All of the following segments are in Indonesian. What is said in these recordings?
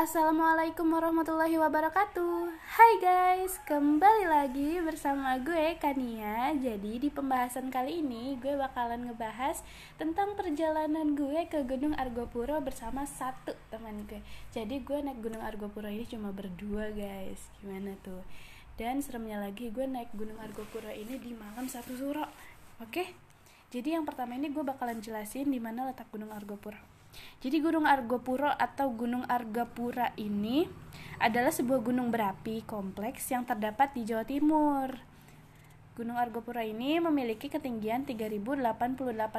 Assalamualaikum warahmatullahi wabarakatuh. Hai guys, kembali lagi bersama gue Kania. Jadi di pembahasan kali ini gue bakalan ngebahas tentang perjalanan gue ke Gunung Argopuro bersama satu teman gue. Jadi gue naik Gunung Argopuro ini cuma berdua guys. Gimana tuh? Dan seremnya lagi gue naik Gunung Argopuro ini di malam satu suro. Oke? Jadi yang pertama ini gue bakalan jelasin di mana letak Gunung Argopuro jadi Gunung Argopuro atau Gunung Argapura ini adalah sebuah gunung berapi kompleks yang terdapat di Jawa Timur. Gunung Argopura ini memiliki ketinggian 3088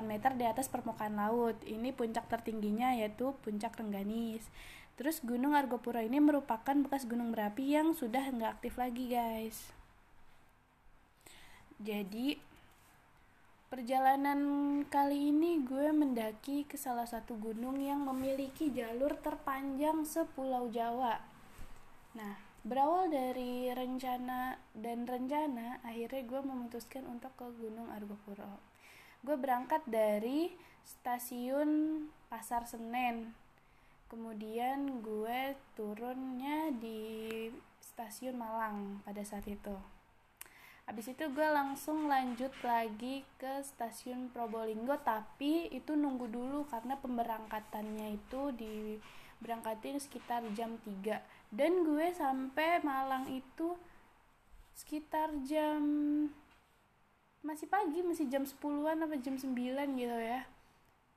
meter di atas permukaan laut. Ini puncak tertingginya yaitu Puncak Rengganis. Terus Gunung Argopura ini merupakan bekas gunung berapi yang sudah nggak aktif lagi guys. Jadi Perjalanan kali ini gue mendaki ke salah satu gunung yang memiliki jalur terpanjang sepulau Jawa. Nah, berawal dari rencana dan rencana, akhirnya gue memutuskan untuk ke Gunung Argopuro. Gue berangkat dari stasiun Pasar Senen. Kemudian gue turunnya di stasiun Malang pada saat itu habis itu gue langsung lanjut lagi ke stasiun Probolinggo tapi itu nunggu dulu karena pemberangkatannya itu diberangkatin sekitar jam 3 dan gue sampai Malang itu sekitar jam masih pagi masih jam 10-an apa jam 9 gitu ya.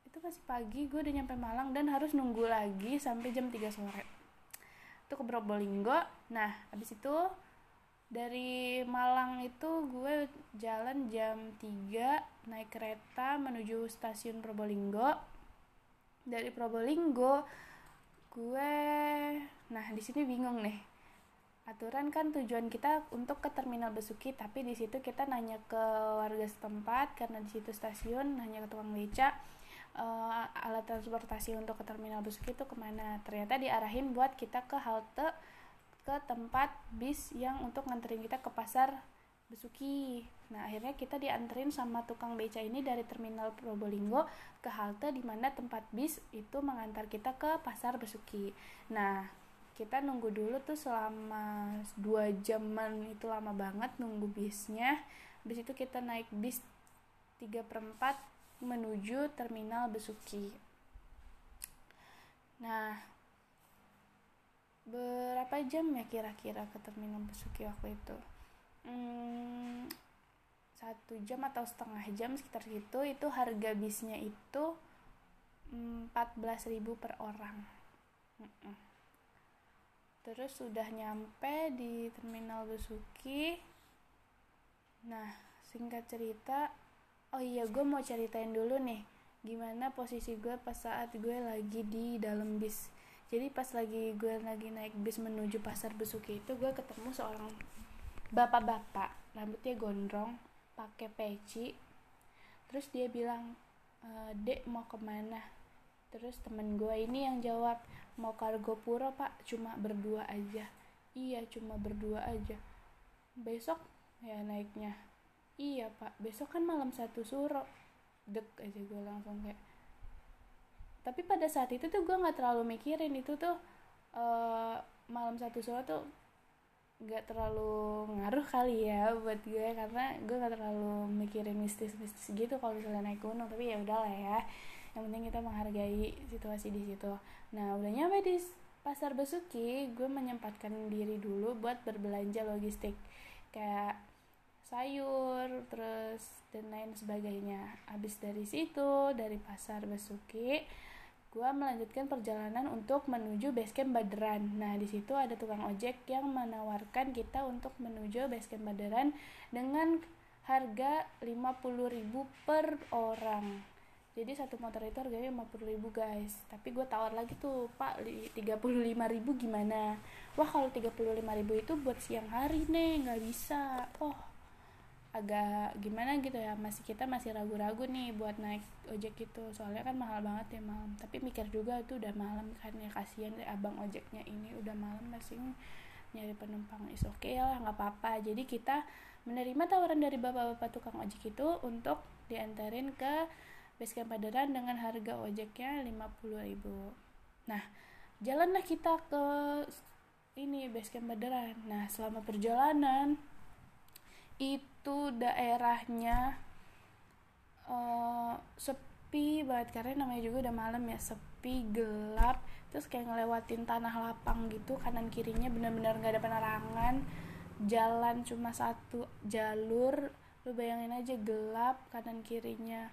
Itu masih pagi gue udah nyampe Malang dan harus nunggu lagi sampai jam 3 sore. Itu ke Probolinggo. Nah habis itu dari Malang itu gue jalan jam 3 naik kereta menuju stasiun Probolinggo. Dari Probolinggo gue nah di sini bingung nih. Aturan kan tujuan kita untuk ke terminal Besuki tapi di situ kita nanya ke warga setempat karena di situ stasiun nanya ke tukang beca uh, alat transportasi untuk ke terminal Besuki itu ke mana. Ternyata diarahin buat kita ke halte ke tempat bis yang untuk nganterin kita ke pasar Besuki. Nah, akhirnya kita dianterin sama tukang beca ini dari terminal Probolinggo ke halte di mana tempat bis itu mengantar kita ke pasar Besuki. Nah, kita nunggu dulu tuh selama dua jaman itu lama banget nunggu bisnya. Habis itu kita naik bis 3 per 4 menuju terminal Besuki. Nah, berapa jam ya kira-kira ke terminal Besuki waktu itu? Hmm, satu jam atau setengah jam sekitar situ itu harga bisnya itu empat belas ribu per orang. Terus sudah nyampe di terminal Besuki nah singkat cerita oh iya gue mau ceritain dulu nih gimana posisi gue pas saat gue lagi di dalam bis jadi pas lagi gue lagi naik bis menuju pasar Besuki itu gue ketemu seorang bapak-bapak. Rambutnya gondrong pakai peci. Terus dia bilang e, dek mau ke mana? Terus temen gue ini yang jawab mau kargo pura pak. Cuma berdua aja. Iya cuma berdua aja. Besok? Ya naiknya. Iya pak. Besok kan malam satu suro. Dek aja gue langsung kayak tapi pada saat itu tuh gue nggak terlalu mikirin itu tuh uh, malam satu sore tuh nggak terlalu ngaruh kali ya buat gue karena gue nggak terlalu mikirin mistis-mistis gitu kalau misalnya naik gunung. Tapi ya udahlah ya yang penting kita menghargai situasi di situ. Nah udah nyampe di pasar Besuki gue menyempatkan diri dulu buat berbelanja logistik. Kayak sayur terus dan lain sebagainya. Habis dari situ dari pasar Besuki gue melanjutkan perjalanan untuk menuju basecamp Baderan. Nah, di situ ada tukang ojek yang menawarkan kita untuk menuju basecamp Baderan dengan harga 50.000 per orang. Jadi satu motor itu harganya 50.000 guys. Tapi gue tawar lagi tuh, Pak, 35.000 gimana? Wah, kalau 35.000 itu buat siang hari nih, nggak bisa. Oh, agak gimana gitu ya masih kita masih ragu-ragu nih buat naik ojek itu. Soalnya kan mahal banget ya malam tapi mikir juga itu udah malam kan ya kasihan deh abang ojeknya ini udah malam masih nyari penumpang. Is oke okay lah nggak apa-apa. Jadi kita menerima tawaran dari bapak-bapak tukang ojek itu untuk diantarin ke basecamp Paderan dengan harga ojeknya 50.000 nah jalanlah kita ke ini basecamp Baderan nah selama perjalanan itu daerahnya uh, sepi banget. Karena namanya juga udah malam ya sepi gelap. Terus kayak ngelewatin tanah lapang gitu kanan kirinya benar-benar nggak ada penerangan. Jalan cuma satu jalur. Lu bayangin aja gelap kanan kirinya.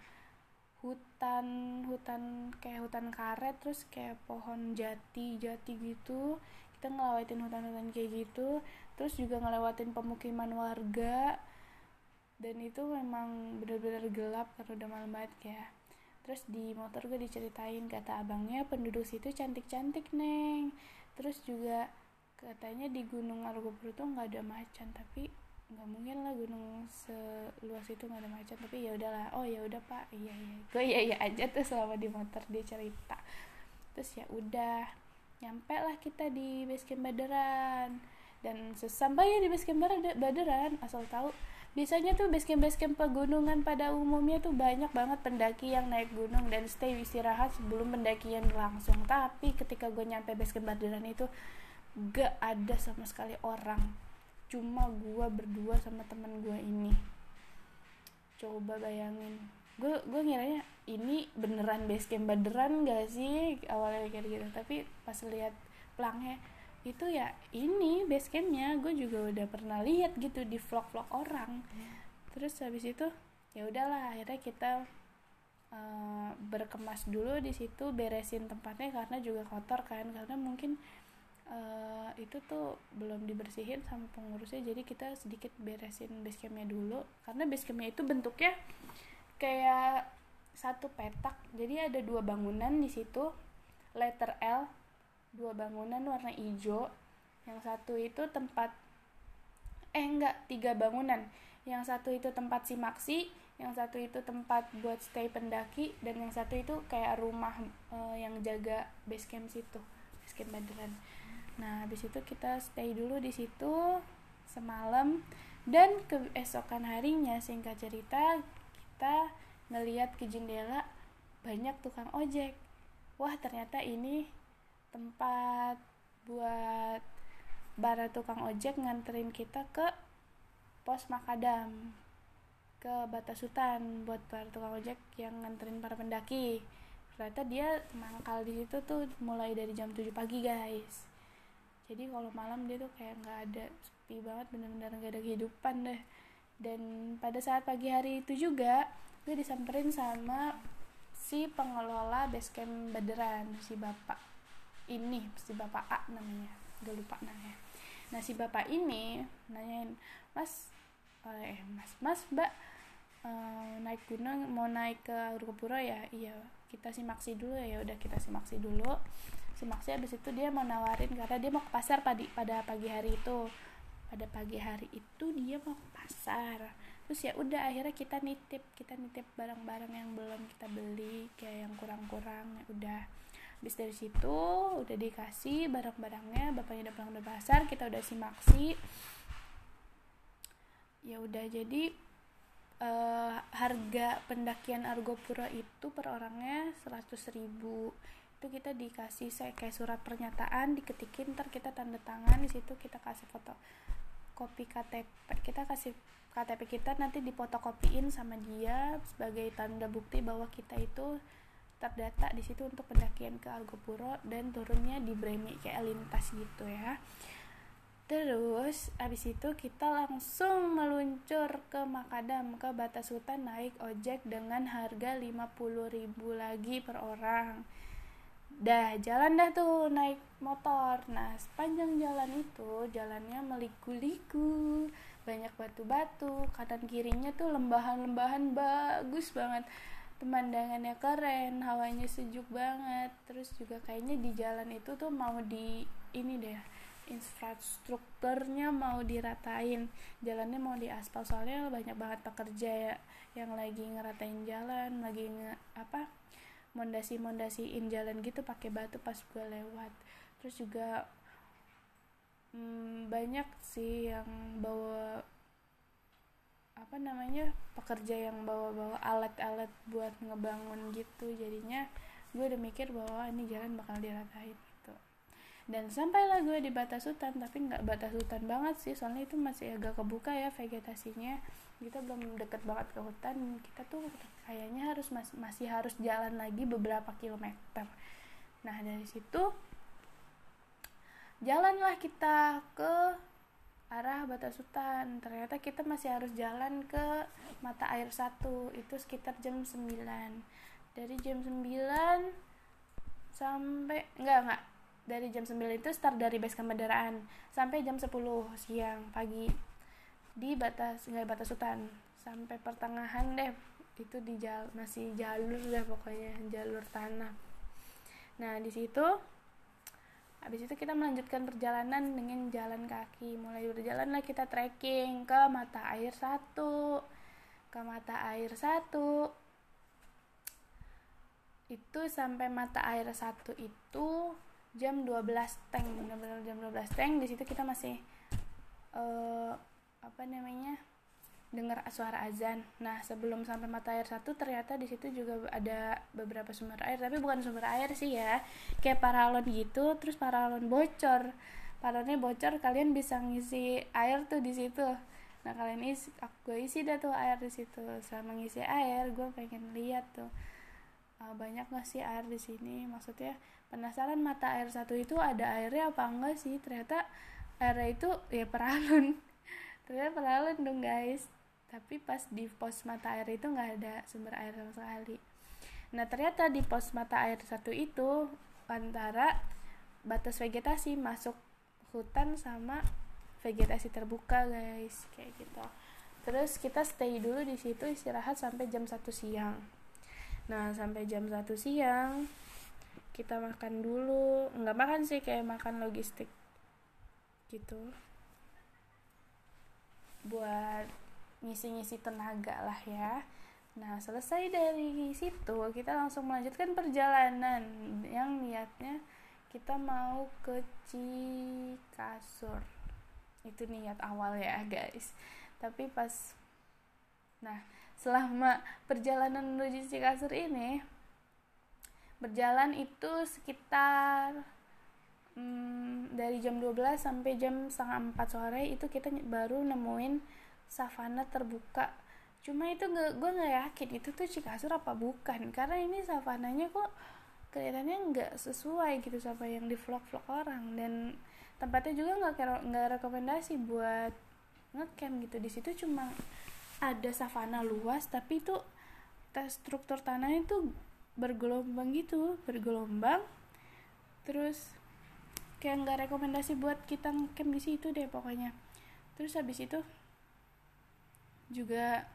Hutan hutan kayak hutan karet terus kayak pohon jati jati gitu. Kita ngelewatin hutan-hutan kayak gitu terus juga ngelewatin pemukiman warga. Dan itu memang benar-benar gelap karena udah malam banget ya terus di motor gue diceritain kata abangnya penduduk situ cantik-cantik neng. Terus juga katanya di Gunung Argopuro tuh nggak ada macan tapi nggak mungkin lah gunung seluas itu nggak ada macan. Tapi ya udahlah. Oh ya udah pak. Iya iya. Gue iya iya aja tuh selama di motor dia cerita. Terus ya udah nyampe lah kita di base camp Baderan dan sesampainya di base camp Baderan asal tahu biasanya tuh base camp base pegunungan pada umumnya tuh banyak banget pendaki yang naik gunung dan stay istirahat sebelum pendakian langsung. Tapi ketika gue nyampe base camp Baderan itu gak ada sama sekali orang. Cuma gue berdua sama temen gue ini. Coba bayangin. Gue gue ngiranya ini beneran base camp Baderan gak sih? Awalnya kayak gitu. Tapi pas lihat pelangnya itu ya ini base campnya. Gue juga udah pernah lihat gitu di vlog-vlog orang. Terus habis itu ya udahlah akhirnya kita uh, berkemas dulu di situ beresin tempatnya karena juga kotor kan. Karena mungkin uh, itu tuh belum dibersihin sama pengurusnya. Jadi kita sedikit beresin base campnya dulu. Karena base campnya itu bentuknya kayak satu petak. Jadi ada dua bangunan di situ. Letter L dua bangunan warna hijau. Yang satu itu tempat eh enggak tiga bangunan. Yang satu itu tempat simaksi yang satu itu tempat buat stay pendaki dan yang satu itu kayak rumah uh, yang jaga base camp situ base camp Baderan nah habis itu kita stay dulu di situ semalam. Dan keesokan harinya singkat cerita kita ngeliat ke jendela banyak tukang ojek. Wah ternyata ini tempat buat para tukang ojek nganterin kita ke pos Makadam ke Batas Hutan buat para tukang ojek yang nganterin para pendaki. Ternyata dia mangkal di situ tuh mulai dari jam 7 pagi guys. Jadi kalau malam dia tuh kayak nggak ada sepi banget bener-bener nggak ada kehidupan deh. Dan pada saat pagi hari itu juga gue disamperin sama si pengelola basecamp Baderan si bapak ini si bapak A namanya gak lupa namanya. Nah si bapak ini nanyain mas eh mas mas mbak uh, naik gunung mau naik ke Argopuro ya? Iya kita simaksi dulu ya. Udah kita simaksi dulu. Simaksi habis itu dia mau nawarin karena dia mau ke pasar pada pada pagi hari itu. Pada pagi hari itu dia mau ke pasar. Terus ya udah akhirnya kita nitip kita nitip barang-barang yang belum kita beli kayak yang kurang-kurang ya udah Habis dari situ udah dikasih barang-barangnya, bapaknya udah pulang dari pasar, kita udah simaksi. Ya udah jadi uh, harga pendakian Argopuro itu per orangnya 100 ribu itu kita dikasih saya kayak surat pernyataan diketikin ntar kita tanda tangan di situ kita kasih foto kopi KTP kita kasih KTP kita nanti dipotokopiin sama dia sebagai tanda bukti bahwa kita itu terdata di situ untuk pendakian ke Argopuro dan turunnya di Bremi kayak lintas gitu ya. Terus abis itu kita langsung meluncur ke Makadam ke batas hutan naik ojek dengan harga 50.000 lagi per orang. Dah jalan dah tuh naik motor. Nah sepanjang jalan itu jalannya meliku-liku. Banyak batu-batu kanan kirinya tuh lembahan-lembahan bagus banget pemandangannya keren hawanya sejuk banget. Terus juga kayaknya di jalan itu tuh mau di ini deh infrastrukturnya mau diratain. Jalannya mau diaspal soalnya banyak banget pekerja ya yang lagi ngeratain jalan lagi nge, apa mondasi mondasiin jalan gitu pakai batu pas gue lewat. Terus juga hmm, banyak sih yang bawa apa namanya pekerja yang bawa-bawa alat-alat buat ngebangun gitu. Jadinya gue udah mikir bahwa ini jalan bakal diratain gitu. Dan sampailah gue di batas hutan tapi nggak batas hutan banget sih soalnya itu masih agak kebuka ya vegetasinya. Kita belum deket banget ke hutan kita tuh kayaknya harus mas masih harus jalan lagi beberapa kilometer. Nah dari situ jalanlah kita ke arah batas hutan ternyata kita masih harus jalan ke mata air satu itu sekitar jam 9 dari jam 9 sampai enggak enggak. Dari jam 9 itu start dari base camp sampai jam 10 siang pagi. Di batas nggak batas hutan sampai pertengahan deh itu di jal masih jalur deh pokoknya jalur tanah. Nah di situ habis itu kita melanjutkan perjalanan dengan jalan kaki. Mulai berjalan lah kita trekking ke mata air satu. Ke mata air satu. Itu sampai mata air satu itu jam 12 tank benar-benar jam 12 tank. Di situ kita masih uh, apa namanya dengar suara azan. Nah, sebelum sampai mata air satu ternyata di situ juga ada beberapa sumber air, tapi bukan sumber air sih ya. Kayak paralon gitu, terus paralon bocor. Paralonnya bocor, kalian bisa ngisi air tuh di situ. Nah, kalian isi, aku isi dah tuh air di situ. Sama ngisi air, gue pengen lihat tuh uh, banyak gak sih air di sini. Maksudnya penasaran mata air satu itu ada airnya apa enggak sih ternyata airnya itu ya peralon ternyata peralon dong guys tapi pas di pos mata air itu nggak ada sumber air sama sekali. Nah ternyata di pos mata air satu itu antara batas vegetasi masuk hutan sama vegetasi terbuka guys. Kayak gitu. Terus kita stay dulu di situ istirahat sampai jam satu siang. Nah sampai jam satu siang kita makan dulu. Nggak makan sih kayak makan logistik gitu. Buat ngisi-ngisi tenaga lah ya. Nah selesai dari situ kita langsung melanjutkan perjalanan. Yang niatnya kita mau ke Cikasur. Itu niat awal ya guys. Tapi pas nah selama perjalanan menuju Cikasur ini berjalan itu sekitar hmm, dari jam 12 sampai jam setengah 4 sore itu kita baru nemuin savana terbuka. Cuma itu gue nggak yakin itu tuh Cikasur apa bukan. Karena ini savananya kok kelihatannya nggak sesuai gitu sama yang di vlog-vlog orang. Dan tempatnya juga nggak nggak rekomendasi buat ngecamp gitu. Di situ cuma ada savana luas tapi itu struktur tanahnya itu bergelombang gitu bergelombang. Terus kayak nggak rekomendasi buat kita camp di situ deh pokoknya. Terus habis itu juga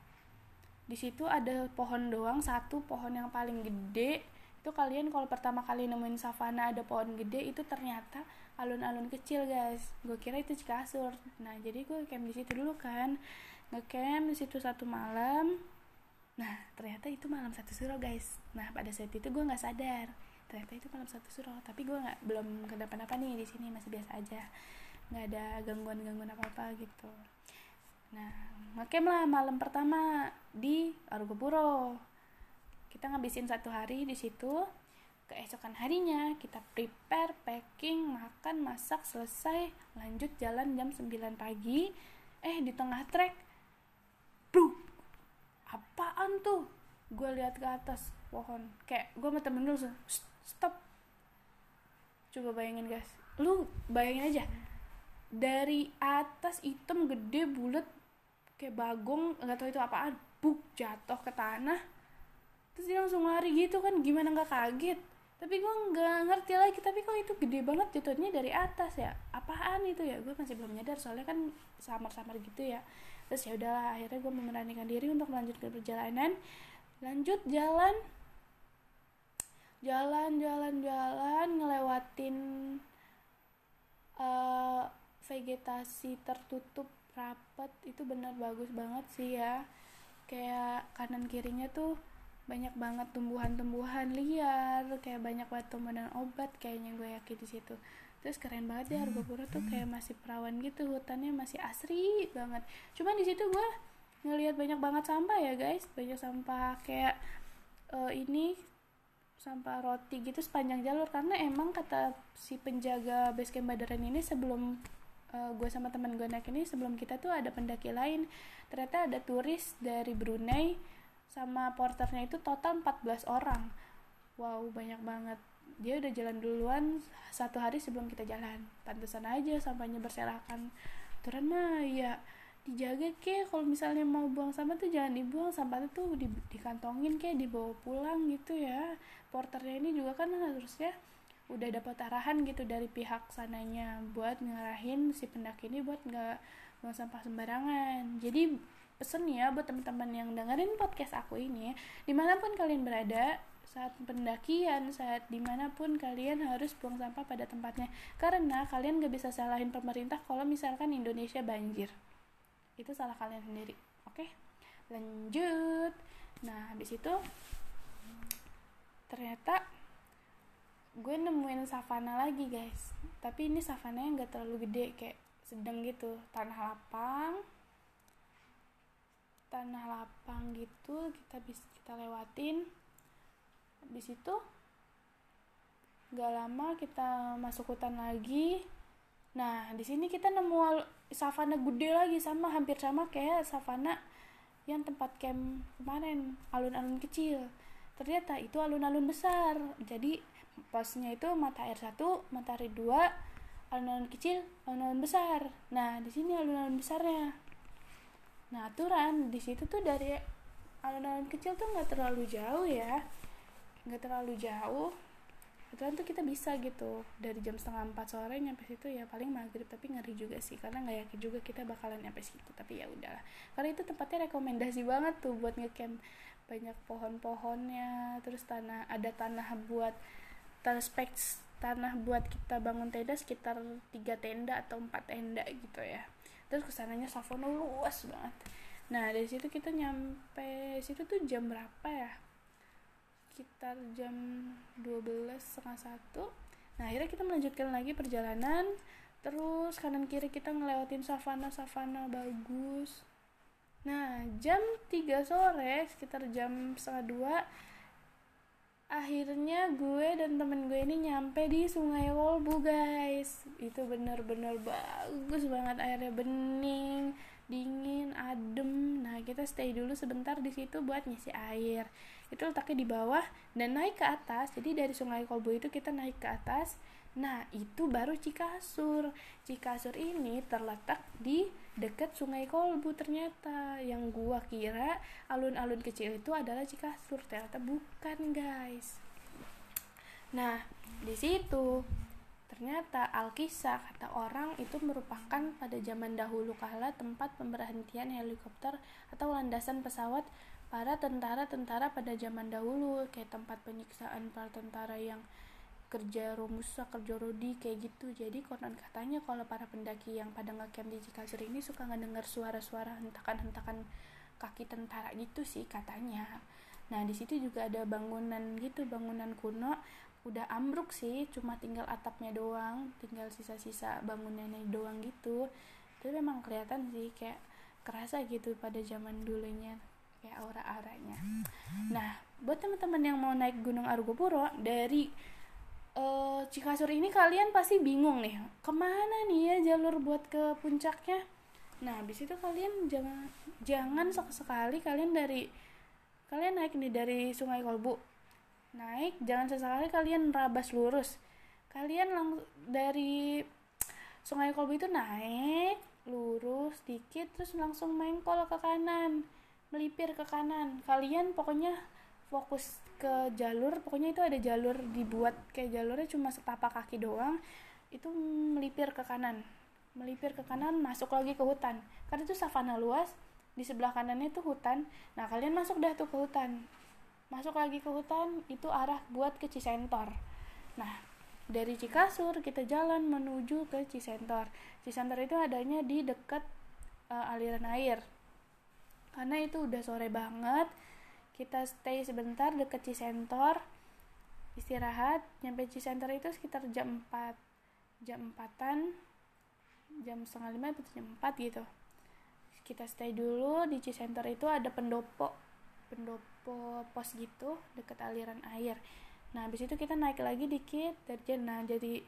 di situ ada pohon doang satu pohon yang paling gede. Itu kalian kalau pertama kali nemuin savana ada pohon gede itu ternyata alun-alun kecil guys. Gue kira itu Cikasur. Nah jadi gue camp di situ dulu kan. Ngecamp di situ satu malam. Nah ternyata itu malam satu suro guys. Nah pada saat itu gue nggak sadar. Ternyata itu malam satu suro tapi gue nggak belum kenapa-napa nih di sini masih biasa aja. Nggak ada gangguan-gangguan apa-apa gitu nah makem lah malam pertama di Argopuro kita ngabisin satu hari di situ. Keesokan harinya kita prepare packing makan masak selesai lanjut jalan jam 9 pagi. Eh di tengah trek. Duh, apaan tuh? Gue lihat ke atas pohon. Kayak gue sama temen dulu stop. Coba bayangin guys. Lu bayangin aja. Dari atas hitam gede bulat kayak bagong nggak tahu itu apaan buk jatuh ke tanah. Terus dia langsung lari gitu kan gimana nggak kaget. Tapi gue nggak ngerti lagi tapi kok itu gede banget jatuhnya dari atas ya? Apaan itu ya? Gue masih belum nyadar soalnya kan samar-samar gitu ya. Terus ya udahlah akhirnya gue memberanikan diri untuk melanjutkan perjalanan. Lanjut jalan. Jalan jalan jalan ngelewatin uh, vegetasi tertutup rapat itu benar bagus banget sih ya. Kayak kanan kirinya tuh banyak banget tumbuhan-tumbuhan liar kayak banyak banget tumbuhan obat kayaknya gue yakin di situ. Terus keren banget ya Arbapura tuh kayak masih perawan gitu hutannya masih asri banget. Cuman di situ gue ngelihat banyak banget sampah ya guys. Banyak sampah kayak uh, ini sampah roti gitu sepanjang jalur. Karena emang kata si penjaga base camp Badaran ini sebelum uh, gue sama teman gue naik ini sebelum kita tuh ada pendaki lain. Ternyata ada turis dari Brunei sama porternya itu total 14 orang. Wow banyak banget. Dia udah jalan duluan satu hari sebelum kita jalan. Pantesan aja sampahnya berserakan. Aturan mah ya dijaga ke kalau misalnya mau buang sampah tuh jangan dibuang sampah tuh di, dikantongin kayak dibawa pulang gitu ya. Porternya ini juga kan harusnya udah dapat arahan gitu dari pihak sananya buat ngarahin si pendaki ini buat nggak buang sampah sembarangan. Jadi pesen ya buat teman-teman yang dengerin podcast aku ini di mana pun kalian berada saat pendakian saat di mana pun kalian harus buang sampah pada tempatnya. Karena kalian gak bisa salahin pemerintah kalau misalkan Indonesia banjir. Itu salah kalian sendiri oke? Lanjut. Nah habis itu ternyata gue nemuin savana lagi guys. Tapi ini savana yang gak terlalu gede kayak sedang gitu. Tanah lapang. Tanah lapang gitu kita bisa kita lewatin. Habis itu gak lama kita masuk hutan lagi. Nah di sini kita nemu savana gede lagi sama hampir sama kayak savana yang tempat camp kemarin alun-alun kecil. Ternyata itu alun-alun besar. Jadi posnya itu mata air satu mata air dua alun-alun kecil alun-alun besar. Nah di sini alun-alun besarnya. Nah aturan di situ tuh dari alun-alun kecil tuh nggak terlalu jauh ya. Nggak terlalu jauh. Kebetulan tuh kita bisa gitu. Dari jam setengah empat sore nyampe situ ya paling maghrib tapi ngeri juga sih. Karena nggak yakin juga kita bakalan nyampe situ tapi ya udahlah. Karena itu tempatnya rekomendasi banget tuh buat ngecamp banyak pohon-pohonnya terus tanah ada tanah buat transpek tanah buat kita bangun tenda sekitar tiga tenda atau empat tenda gitu ya. Terus ke sananya Savono luas banget. Nah dari situ kita nyampe situ tuh jam berapa ya? Sekitar jam 12 setengah satu. Nah akhirnya kita melanjutkan lagi perjalanan. Terus kanan kiri kita ngelewatin savana savana bagus. Nah jam 3 sore sekitar jam setengah dua akhirnya gue dan temen gue ini nyampe di sungai Wolbu guys. Itu bener-bener bagus banget airnya bening dingin adem. Nah kita stay dulu sebentar di situ buat ngisi air. Itu letaknya di bawah dan naik ke atas. Jadi dari sungai Kolbu itu kita naik ke atas. Nah itu baru Cikasur. Cikasur ini terletak di dekat sungai Kolbu ternyata. Yang gua kira alun-alun kecil itu adalah Cikasur ternyata bukan guys. Nah di situ ternyata Alkisah kata orang itu merupakan pada zaman dahulu kala tempat pemberhentian helikopter atau landasan pesawat para tentara-tentara pada zaman dahulu kayak tempat penyiksaan para tentara yang kerja romusa kerja rodi kayak gitu. Jadi konon katanya kalau para pendaki yang pada ngecamp di Cikasur ini suka ngedengar suara-suara hentakan-hentakan kaki tentara gitu sih katanya. Nah di situ juga ada bangunan gitu bangunan kuno. Udah ambruk sih cuma tinggal atapnya doang tinggal sisa-sisa bangunannya doang gitu. Tapi memang kelihatan sih kayak kerasa gitu pada zaman dulunya kayak aura-auranya. Nah buat teman-teman yang mau naik Gunung Argopuro dari uh, Cikasur ini kalian pasti bingung nih ke mana nih ya jalur buat ke puncaknya? Nah habis itu kalian jangan jangan sekali kalian dari kalian naik nih dari Sungai Kolbu. Naik jangan sesekali kalian rabas lurus. Kalian lang dari Sungai Kolbu itu naik lurus dikit terus langsung mengkol ke kanan melipir ke kanan. Kalian pokoknya fokus ke jalur pokoknya itu ada jalur dibuat kayak jalurnya cuma setapak kaki doang itu melipir ke kanan. Melipir ke kanan masuk lagi ke hutan. Karena itu savana luas di sebelah kanannya itu hutan. Nah kalian masuk dah tuh ke hutan. Masuk lagi ke hutan itu arah buat ke Cisentor. Nah dari Cikasur kita jalan menuju ke Cisentor. Cisentor itu adanya di dekat uh, aliran air. Karena itu udah sore banget kita stay sebentar deket Cisentor istirahat. Nyampe Cisentor itu sekitar jam 4 jam 4an jam setengah lima atau jam 4 gitu. Kita stay dulu di Cisentor itu ada pendopo pendopo pos gitu deket aliran air. Nah habis itu kita naik lagi dikit dari nah jadi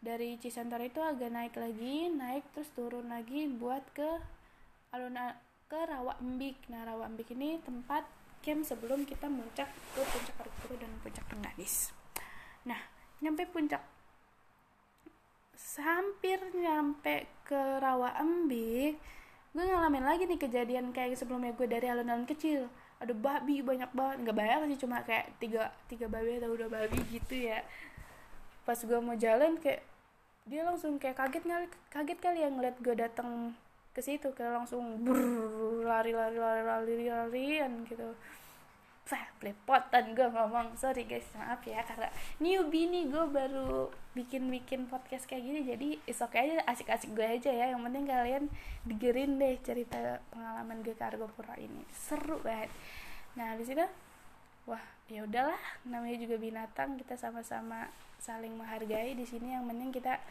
dari Cisantor itu agak naik lagi naik terus turun lagi buat ke alun ke Rawa Embik nah Rawa Embik ini tempat camp sebelum kita muncak ke puncak Argopuro dan puncak Rengganis nah nyampe puncak hampir nyampe ke Rawa Embik gue ngalamin lagi nih kejadian kayak sebelumnya gue dari alun-alun kecil. Ada babi banyak banget. Nggak banyak sih cuma kayak tiga tiga babi atau udah babi gitu ya. Pas gue mau jalan kayak dia langsung kayak kaget kali kaget kali yang ngeliat gue datang ke situ kayak langsung lari lari lari lari larian gitu. Wah, belepotan gue ngomong sorry guys maaf ya karena newbie nih gue baru bikin bikin podcast kayak gini jadi is okay aja asik asik gue aja ya yang penting kalian digerin deh cerita pengalaman gue ke Argopuro ini. Seru banget. Nah di situ wah ya udahlah namanya juga binatang kita sama-sama saling menghargai di sini yang penting kita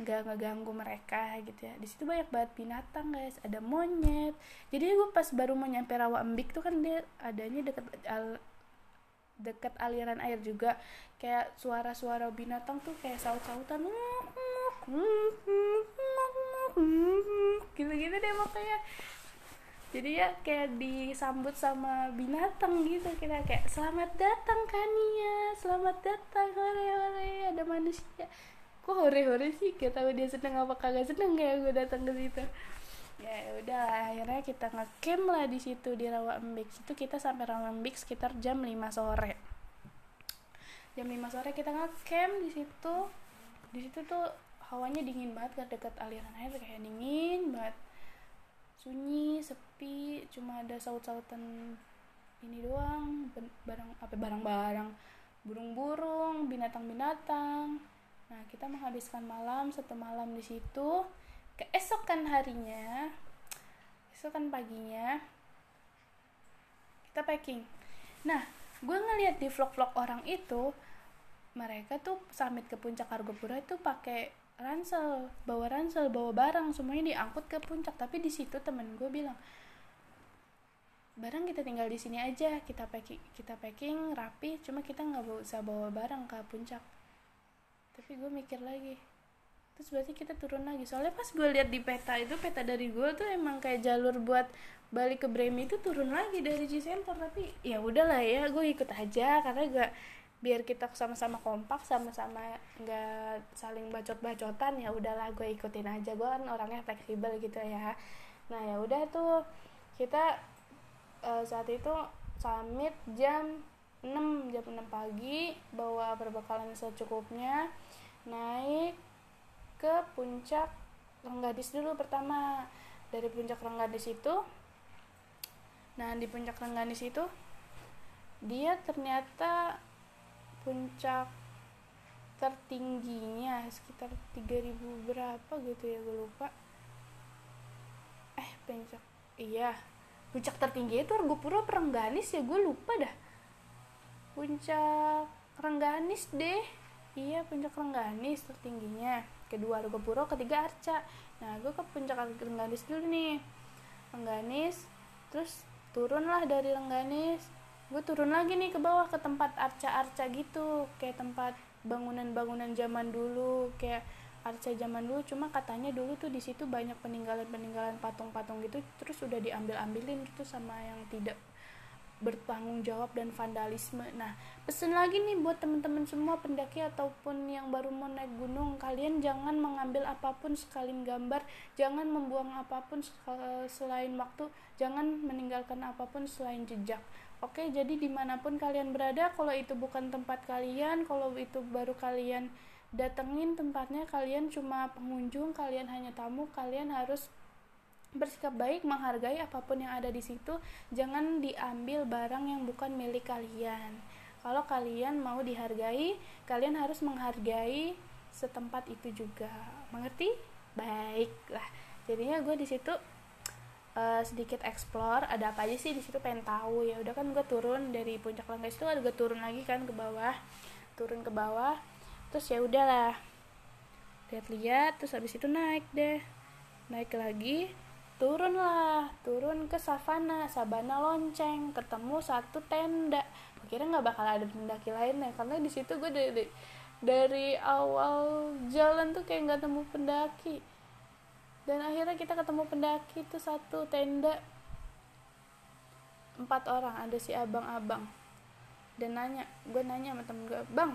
nggak ngeganggu mereka gitu ya. Di situ banyak banget binatang guys. Ada monyet. Jadi gue pas baru mau nyampe rawa embik tuh kan dia adanya deket al deket aliran air juga. Kayak suara-suara binatang tuh kayak saut-sautan. Gitu-gitu deh pokoknya. Jadi ya kayak disambut sama binatang gitu. Kita kayak selamat datang Kania. Selamat datang. Hore hore. Ada manusia kok hore-hore sih? Gak tahu dia seneng apa kagak seneng kayak gue datang ke situ. Ya udah akhirnya kita ngecamp lah di situ di Rawa Embik. Itu kita sampai Rawa Embik sekitar jam 5 sore. Jam 5 sore kita ngecamp di situ. Di situ tuh hawanya dingin banget ke dekat aliran air kayak dingin banget. Sunyi sepi cuma ada saut-sautan ini doang barang apa barang-barang. Burung-burung binatang-binatang Nah, kita menghabiskan malam satu malam di situ. Keesokan harinya, esokan paginya, kita packing. Nah, gue ngeliat di vlog-vlog orang itu, mereka tuh summit ke puncak Argopuro itu pakai ransel, bawa ransel, bawa barang, semuanya diangkut ke puncak. Tapi di situ temen gue bilang, barang kita tinggal di sini aja, kita packing, kita packing rapi, cuma kita nggak usah bawa barang ke puncak tapi gue mikir lagi. Terus berarti kita turun lagi. Soalnya pas gue lihat di peta itu peta dari gue tuh emang kayak jalur buat balik ke Bremi itu turun lagi dari Center. Tapi ya udahlah ya gue ikut aja. Karena gue biar kita sama-sama kompak sama-sama nggak saling bacot-bacotan ya udahlah gue ikutin aja. Gue kan orangnya fleksibel gitu ya. Nah ya udah tuh kita uh, saat itu summit jam 6 jam 6 pagi bawa perbekalan secukupnya naik ke puncak Renggadis dulu pertama. Dari puncak Renggadis itu nah di puncak Renggadis itu dia ternyata puncak tertingginya sekitar 3000 berapa gitu ya gue lupa. Eh puncak iya puncak tertinggi itu Argopuro Rengganis ya? Gue lupa dah. Puncak Rengganis deh iya puncak Rengganis tertingginya. Kedua Argopuro ketiga Arca. Nah gue ke puncak Rengganis dulu nih. Rengganis terus turunlah dari Rengganis. Gue turun lagi nih ke bawah ke tempat arca-arca gitu. Kayak tempat bangunan-bangunan zaman dulu. Kayak arca zaman dulu cuma katanya dulu tuh di situ banyak peninggalan-peninggalan patung-patung gitu terus udah diambil-ambilin gitu sama yang tidak bertanggung jawab dan vandalisme. Nah, pesen lagi nih buat teman-teman semua pendaki ataupun yang baru mau naik gunung, kalian jangan mengambil apa pun sekalian gambar, jangan membuang apa pun selain waktu, jangan meninggalkan apa pun selain jejak. Oke, jadi di mana pun kalian berada, kalau itu bukan tempat kalian, kalau itu baru kalian datengin tempatnya, kalian cuma pengunjung, kalian hanya tamu, kalian harus bersikap baik menghargai apa pun yang ada di situ jangan diambil barang yang bukan milik kalian. Kalau kalian mau dihargai kalian harus menghargai setempat itu juga. Mengerti? Baiklah. Jadinya gue di situ uh, sedikit explore ada apa aja sih di situ pengen tahu. Ya udah kan gue turun dari puncak langgas itu ada gue turun lagi kan ke bawah. Turun ke bawah terus ya udahlah. Lihat-lihat terus habis itu naik deh. Naik lagi turun lah turun ke savana sabana lonceng ketemu satu tenda. Kira nggak bakal ada pendaki lainnya karena di situ gue dari dari awal jalan tuh kayak nggak temu pendaki. Dan akhirnya kita ketemu pendaki itu satu tenda. Empat orang ada si abang-abang dan nanya gue nanya sama temen gue bang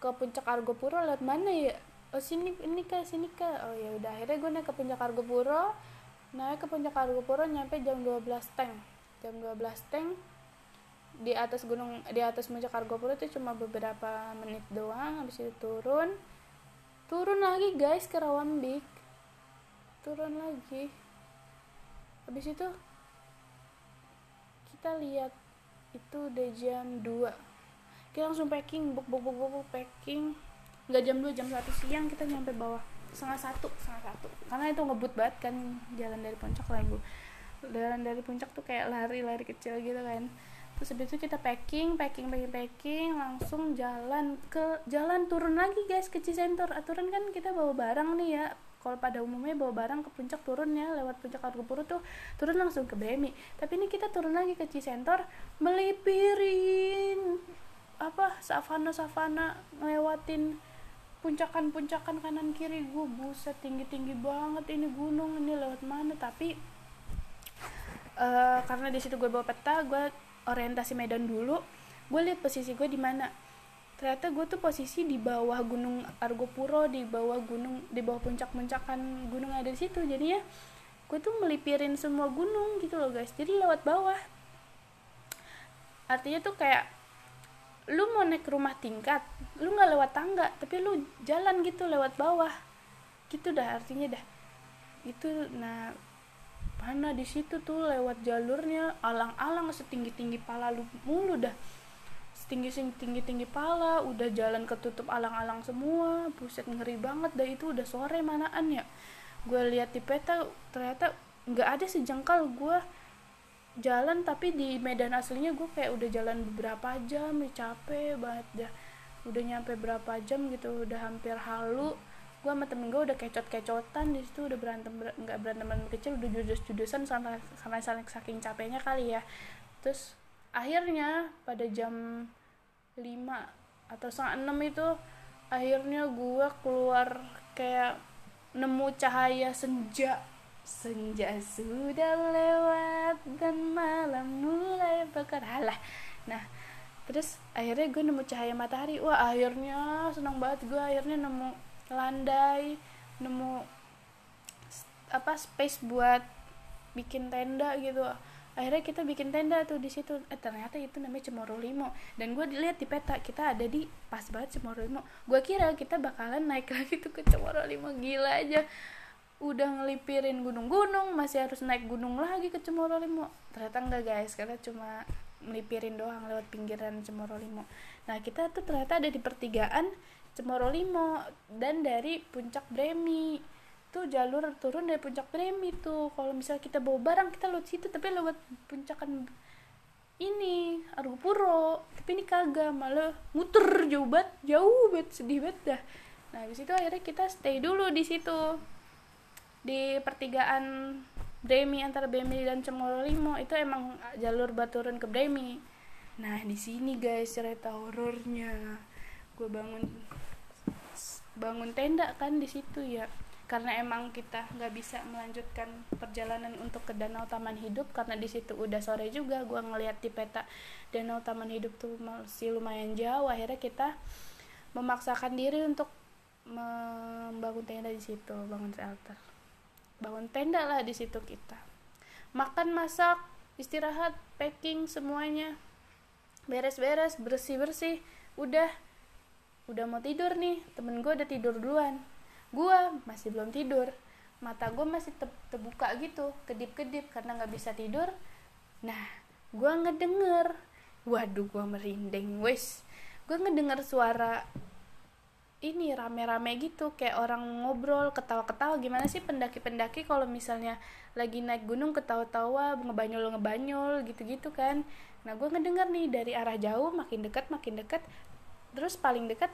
ke puncak Argopuro lewat mana ya? Oh sini ini kah sini kah oh ya udah. Akhirnya gue naik ke puncak Argopuro naik ke puncak Argopuro nyampe jam 12 tank. Jam 12 tank di atas gunung di atas puncak Argopuro itu cuma beberapa menit doang habis itu turun. Turun lagi guys ke Rawambik turun lagi. Habis itu kita lihat itu udah jam 2 kita langsung packing buk buk buk buk packing. Nggak jam 2 jam 1 siang kita nyampe bawah setengah satu setengah satu. Karena itu ngebut banget kan jalan dari puncak lagu jalan dari puncak tuh kayak lari-lari kecil gitu kan. Terus habis itu kita packing packing packing packing langsung jalan ke jalan turun lagi guys ke Cisentor aturan kan kita bawa barang nih ya. Kalau pada umumnya bawa barang ke puncak turun ya lewat puncak Argopuro tuh turun langsung ke Bemi. Tapi ini kita turun lagi ke Cisentor melipirin apa savana savana ngelewatin puncakan-puncakan kanan kiri gue buset tinggi-tinggi banget ini gunung ini lewat mana? Tapi uh, karena di situ gue bawa peta gue orientasi medan dulu gue lihat posisi gue di mana. Ternyata gue tuh posisi di bawah gunung Argopuro di bawah gunung di bawah puncak-puncakan gunung ada di situ. Jadi ya gue tuh melipirin semua gunung gitu loh guys. Jadi lewat bawah. Artinya tuh kayak lu mau naik rumah tingkat lu nggak lewat tangga tapi lu jalan gitu lewat bawah. Gitu dah artinya dah. Itu nah mana di situ tuh lewat jalurnya alang-alang setinggi tinggi pala lu mulu dah. Setinggi tinggi tinggi pala udah jalan ketutup alang-alang semua buset ngeri banget dah itu udah sore manaan ya gue lihat di peta ternyata nggak ada sejengkal gue jalan tapi di medan aslinya gue kayak udah jalan beberapa jam ya capek banget dah. Udah nyampe berapa jam gitu udah hampir halu. Gue sama temen gue udah kecot-kecotan di situ udah berantem nggak ber, berantem berantem kecil udah judus-judusan sama karena saling saking capeknya kali ya. Terus akhirnya pada jam 5 atau setengah 6 itu akhirnya gue keluar kayak nemu cahaya senja senja sudah lewat dan malam mulai berkerah nah terus akhirnya gue nemu cahaya matahari. Wah akhirnya senang banget gue akhirnya nemu landai nemu apa space buat bikin tenda gitu. Akhirnya kita bikin tenda tuh di situ. Eh ternyata itu namanya Cemoro Limo. Dan gue dilihat di peta kita ada di pas banget Cemoro Limo. Gue kira kita bakalan naik lagi tuh ke Cemoro Limo. Gila aja udah ngelipirin gunung-gunung masih harus naik gunung lagi ke Cemoro Limo. Ternyata enggak guys karena cuma melipirin doang lewat pinggiran Cemoro Limo. Nah kita tuh ternyata ada di pertigaan Cemoro Limo dan dari puncak Bremi. Tuh jalur turun dari puncak Bremi tuh. Kalau misalnya kita bawa barang kita lewat situ tapi lewat puncakan ini Argopuro tapi ini kagak malah muter jauh banget jauh banget sedih banget dah. Nah di situ akhirnya kita stay dulu di situ di pertigaan Bremi antara Bremi dan Cemoro Limo itu emang jalur buat turun ke Bremi. Nah di sini guys cerita horornya. Gue bangun bangun tenda kan di situ ya. Karena emang kita nggak bisa melanjutkan perjalanan untuk ke danau taman hidup karena di situ udah sore juga. Gue ngeliat di peta danau taman hidup tuh masih lumayan jauh. Akhirnya kita memaksakan diri untuk membangun tenda di situ bangun shelter bangun tenda lah di situ kita. Makan masak istirahat packing semuanya. Beres-beres bersih-bersih. Udah udah mau tidur nih. Temen gue udah tidur duluan. Gue masih belum tidur. Mata gue masih te terbuka gitu kedip-kedip karena nggak bisa tidur. Nah gue ngedenger. Waduh gue merinding wes. Gue ngedenger suara ini rame-rame gitu kayak orang ngobrol ketawa-ketawa. Gimana sih pendaki-pendaki kalau misalnya lagi naik gunung ketawa-tawa ngebanyol-ngebanyol gitu-gitu kan? Nah gue ngedenger nih dari arah jauh makin dekat makin dekat terus paling dekat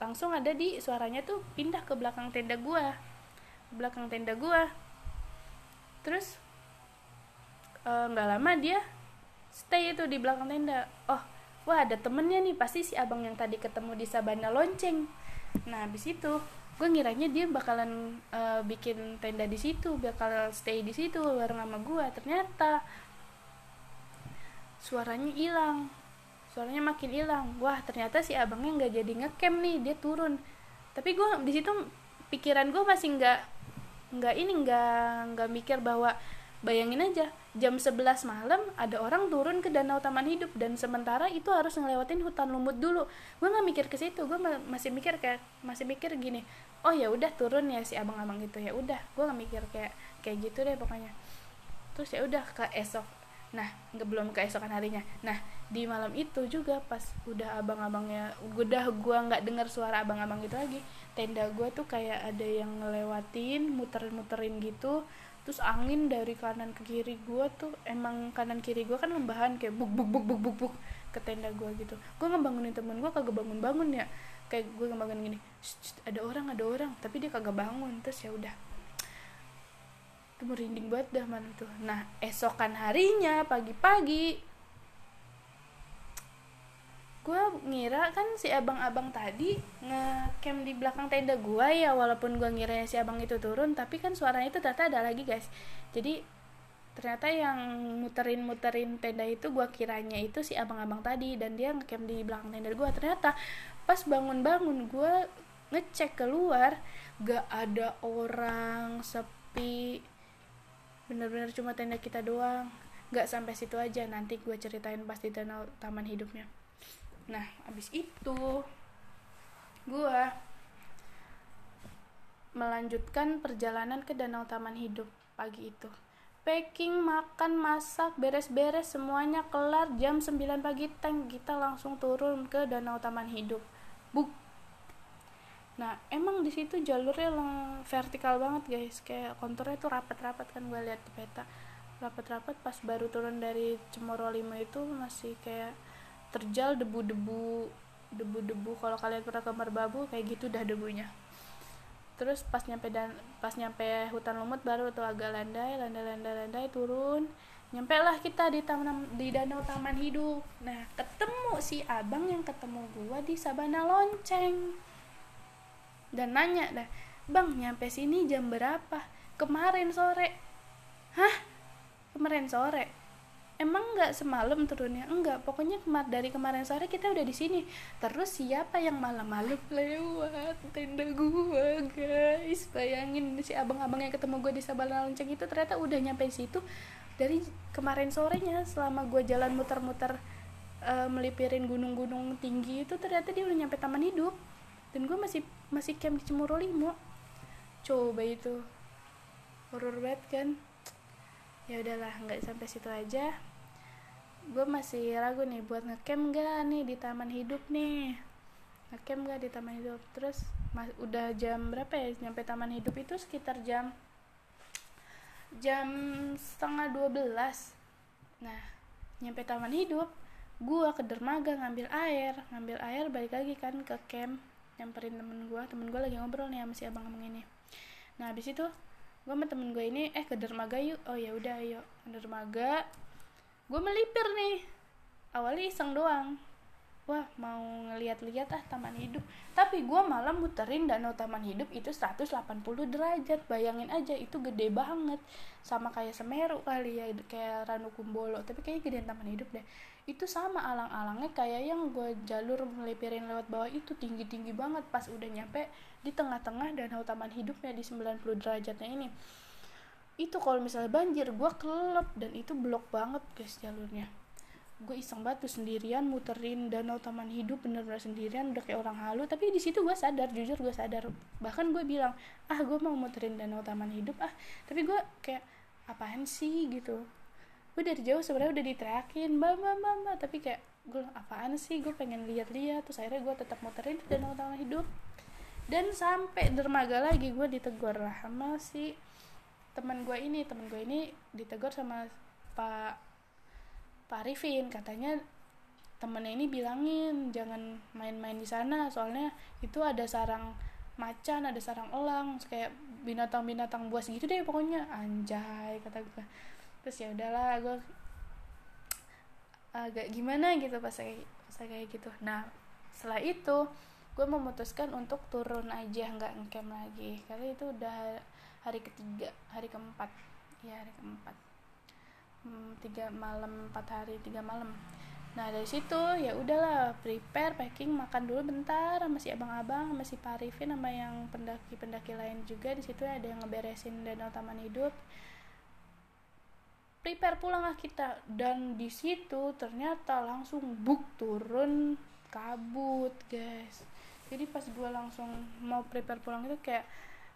langsung ada di suaranya tuh pindah ke belakang tenda gua. Belakang tenda gua. Terus eh, nggak uh, lama dia stay itu di belakang tenda. Oh wah ada temennya nih pasti si abang yang tadi ketemu di Sabana lonceng nah habis itu gue ngiranya dia bakalan uh, bikin tenda di situ bakal stay di situ bareng sama gue ternyata suaranya hilang suaranya makin hilang. Wah ternyata si abangnya nggak jadi ngecamp nih dia turun. Tapi gue di situ pikiran gue masih nggak nggak ini nggak nggak mikir bahwa bayangin aja jam 11 malam ada orang turun ke danau taman hidup dan sementara itu harus ngelewatin hutan lumut dulu. Gue nggak mikir ke situ gue masih mikir kayak masih mikir gini oh ya udah turun ya si abang-abang itu ya udah. Gue nggak mikir kayak kayak gitu deh pokoknya. Terus ya udah ke esok. Nah nggak belum keesokan harinya. Nah di malam itu juga pas udah abang-abangnya udah gue nggak dengar suara abang-abang gitu lagi tenda gue tuh kayak ada yang ngelewatin muterin-muterin gitu terus angin dari kanan ke kiri gue tuh emang kanan kiri gue kan lembahan kayak buk buk buk buk buk buk ke tenda gue gitu. Gue ngebangunin temen gue kagak bangun bangun ya. Kayak gue ngebangunin gini ada orang ada orang. Tapi dia kagak bangun terus ya udah. Merinding banget dah man tuh nah esokan harinya pagi-pagi gue ngira kan si abang-abang tadi ngecamp di belakang tenda gue ya walaupun gue ngira si abang itu turun tapi kan suaranya itu ternyata ada lagi guys. Jadi ternyata yang muterin-muterin tenda itu gue kiranya itu si abang-abang tadi dan dia ngecamp di belakang tenda gue ternyata pas bangun-bangun gue ngecek keluar gak ada orang sepi bener-bener cuma tenda kita doang. Gak sampai situ aja nanti gue ceritain pas di danau taman hidupnya nah abis itu gue melanjutkan perjalanan ke danau taman hidup pagi itu. Packing makan masak beres-beres semuanya kelar jam 9 pagi tank kita langsung turun ke danau taman hidup. Buk. Nah emang di situ jalurnya vertikal banget guys. Kayak konturnya tuh rapat-rapat kan gue lihat di peta. Rapat-rapat pas baru turun dari Cemoro Lima itu masih kayak terjal debu-debu debu-debu. Kalau kalian pernah ke Merbabu kayak gitu dah debunya. Terus pas nyampe dan pas nyampe hutan lumut baru tuh agak landai landai landai landai turun. Nyampe lah kita di taman di danau taman hidup. Nah ketemu si abang yang ketemu gua di sabana lonceng. Dan nanya dah bang nyampe sini jam berapa? Kemarin sore. Hah? Kemarin sore emang nggak semalam turunnya? Enggak pokoknya kemar dari kemarin sore kita udah di sini. Terus siapa yang malam-malam lewat tenda gua guys. Bayangin si abang-abang yang ketemu gue di Sabana Lonceng itu ternyata udah nyampe situ dari kemarin sorenya. Selama gue jalan muter-muter uh, melipirin gunung-gunung tinggi itu ternyata dia udah nyampe taman hidup. Dan gue masih masih camp di Cemoro Limo. Coba itu. Horror banget kan? Ya udahlah nggak sampai situ aja gue masih ragu nih buat ngecamp gak nih di taman hidup nih? Ngecamp gak di taman hidup? Terus mas udah jam berapa ya nyampe taman hidup itu? Sekitar jam jam setengah dua belas. Nah nyampe taman hidup gue ke dermaga ngambil air. Ngambil air balik lagi kan ke camp. Nyamperin temen gue temen gue lagi ngobrol nih sama si abang-abang ini. Nah habis itu gue sama temen gue ini eh ke dermaga yuk. Oh ya udah ayo. Ke dermaga gue melipir nih. Awalnya iseng doang. Wah mau ngeliat-liat ah taman hidup. Tapi gue malah muterin danau taman hidup itu 180 derajat. Bayangin aja itu gede banget. Sama kayak Semeru kali ya kayak Ranu Kumbolo. Tapi kayaknya gedean taman hidup deh. Itu sama alang-alangnya kayak yang gue jalur melipirin lewat bawah itu. Tinggi-tinggi banget pas udah nyampe di tengah-tengah danau taman hidupnya di 90 derajatnya ini itu kalau misalnya banjir gue kelep dan itu blok banget guys jalurnya. Gue iseng tuh sendirian muterin danau taman hidup bener-bener sendirian udah kayak orang halu. Tapi di situ gue sadar jujur gue sadar. Bahkan gue bilang ah gue mau muterin danau taman hidup ah. Tapi gue kayak apaan sih? gitu. Gue dari jauh sebenarnya udah mbak mbak mbak tapi kayak gue apaan sih? Gue pengen lihat-lihat. Terus akhirnya gue tetap muterin danau taman hidup. Dan sampai dermaga lagi gue ditegur lah sama si teman gue ini teman gue ini ditegur sama pak pak Arifin katanya temennya ini bilangin jangan main-main di sana soalnya itu ada sarang macan ada sarang elang kayak binatang-binatang buas gitu deh pokoknya. Anjay kata gue terus ya udahlah gue agak gimana gitu pas kayak pas kayak gitu. Nah setelah itu gue memutuskan untuk turun aja nggak ngecamp lagi. Karena itu udah hari ketiga hari keempat. Ya hari keempat. Hmm, tiga malam empat hari tiga malam. Nah dari situ ya udahlah prepare packing makan dulu bentar sama si abang-abang sama si Parifin sama yang pendaki-pendaki lain juga. Di situ ada yang ngeberesin danau taman hidup. Prepare pulang lah kita. Dan di situ ternyata langsung book turun kabut guys. Jadi pas gue langsung mau prepare pulang itu kayak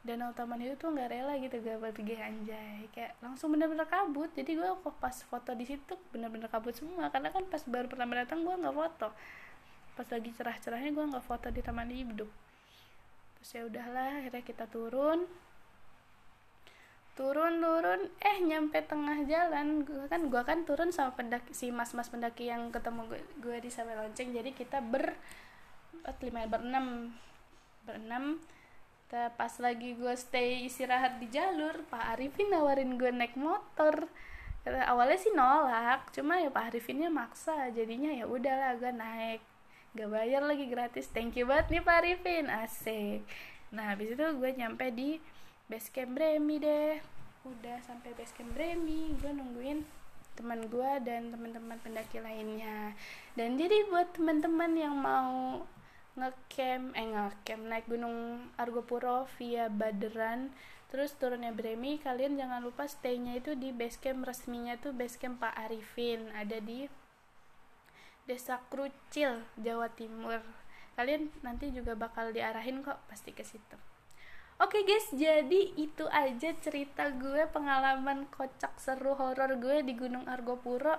danau taman itu tuh nggak rela gitu gue pergi anjay. Kayak langsung bener-bener kabut. Jadi gue pas foto di situ bener-bener kabut semua. Karena kan pas baru pertama datang gue nggak foto. Pas lagi cerah-cerahnya gue nggak foto di taman hidup. Terus ya udahlah akhirnya kita turun. Turun turun. Eh nyampe tengah jalan. Gue kan gue kan turun sama pendaki si mas mas pendaki yang ketemu gue, gue di sampai lonceng. Jadi kita ber lima berenam berenam pas lagi gue stay istirahat di jalur Pak Arifin nawarin gue naik motor. Awalnya sih nolak cuma ya Pak Arifinnya maksa jadinya ya udahlah gue naik. Gak bayar lagi gratis. Thank you banget nih Pak Arifin. Asik. Nah habis itu gue nyampe di base camp Bremi deh. Udah sampai base camp Bremi gue nungguin teman gue dan teman-teman pendaki lainnya. Dan jadi buat teman-teman yang mau ngecamp eh ngecamp naik gunung Argopuro via Baderan terus turunnya Bremi. Kalian jangan lupa staynya itu di base camp resminya tuh base camp Pak Arifin ada di Desa Krucil Jawa Timur. Kalian nanti juga bakal diarahin kok pasti ke situ. Oke okay guys, jadi itu aja cerita gue pengalaman kocak seru horor gue di Gunung Argopuro.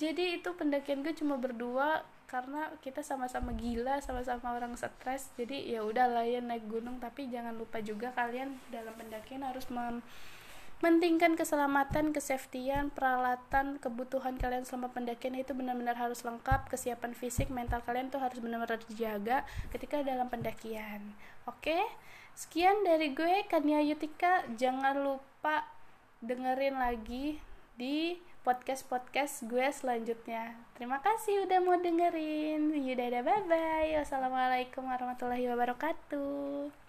Jadi itu pendakian gue cuma berdua karena kita sama-sama gila sama-sama orang stres jadi ya udah ya naik gunung. Tapi jangan lupa juga kalian dalam pendakian harus mementingkan keselamatan keseftian peralatan kebutuhan kalian selama pendakian itu benar-benar harus lengkap. Kesiapan fisik mental kalian tuh harus benar-benar dijaga ketika dalam pendakian. Oke? Sekian dari gue Kania Yutika. Jangan lupa dengerin lagi di podcast-podcast gue selanjutnya. Terima kasih udah mau dengerin. Yaudah, bye-bye. Wassalamualaikum warahmatullahi wabarakatuh.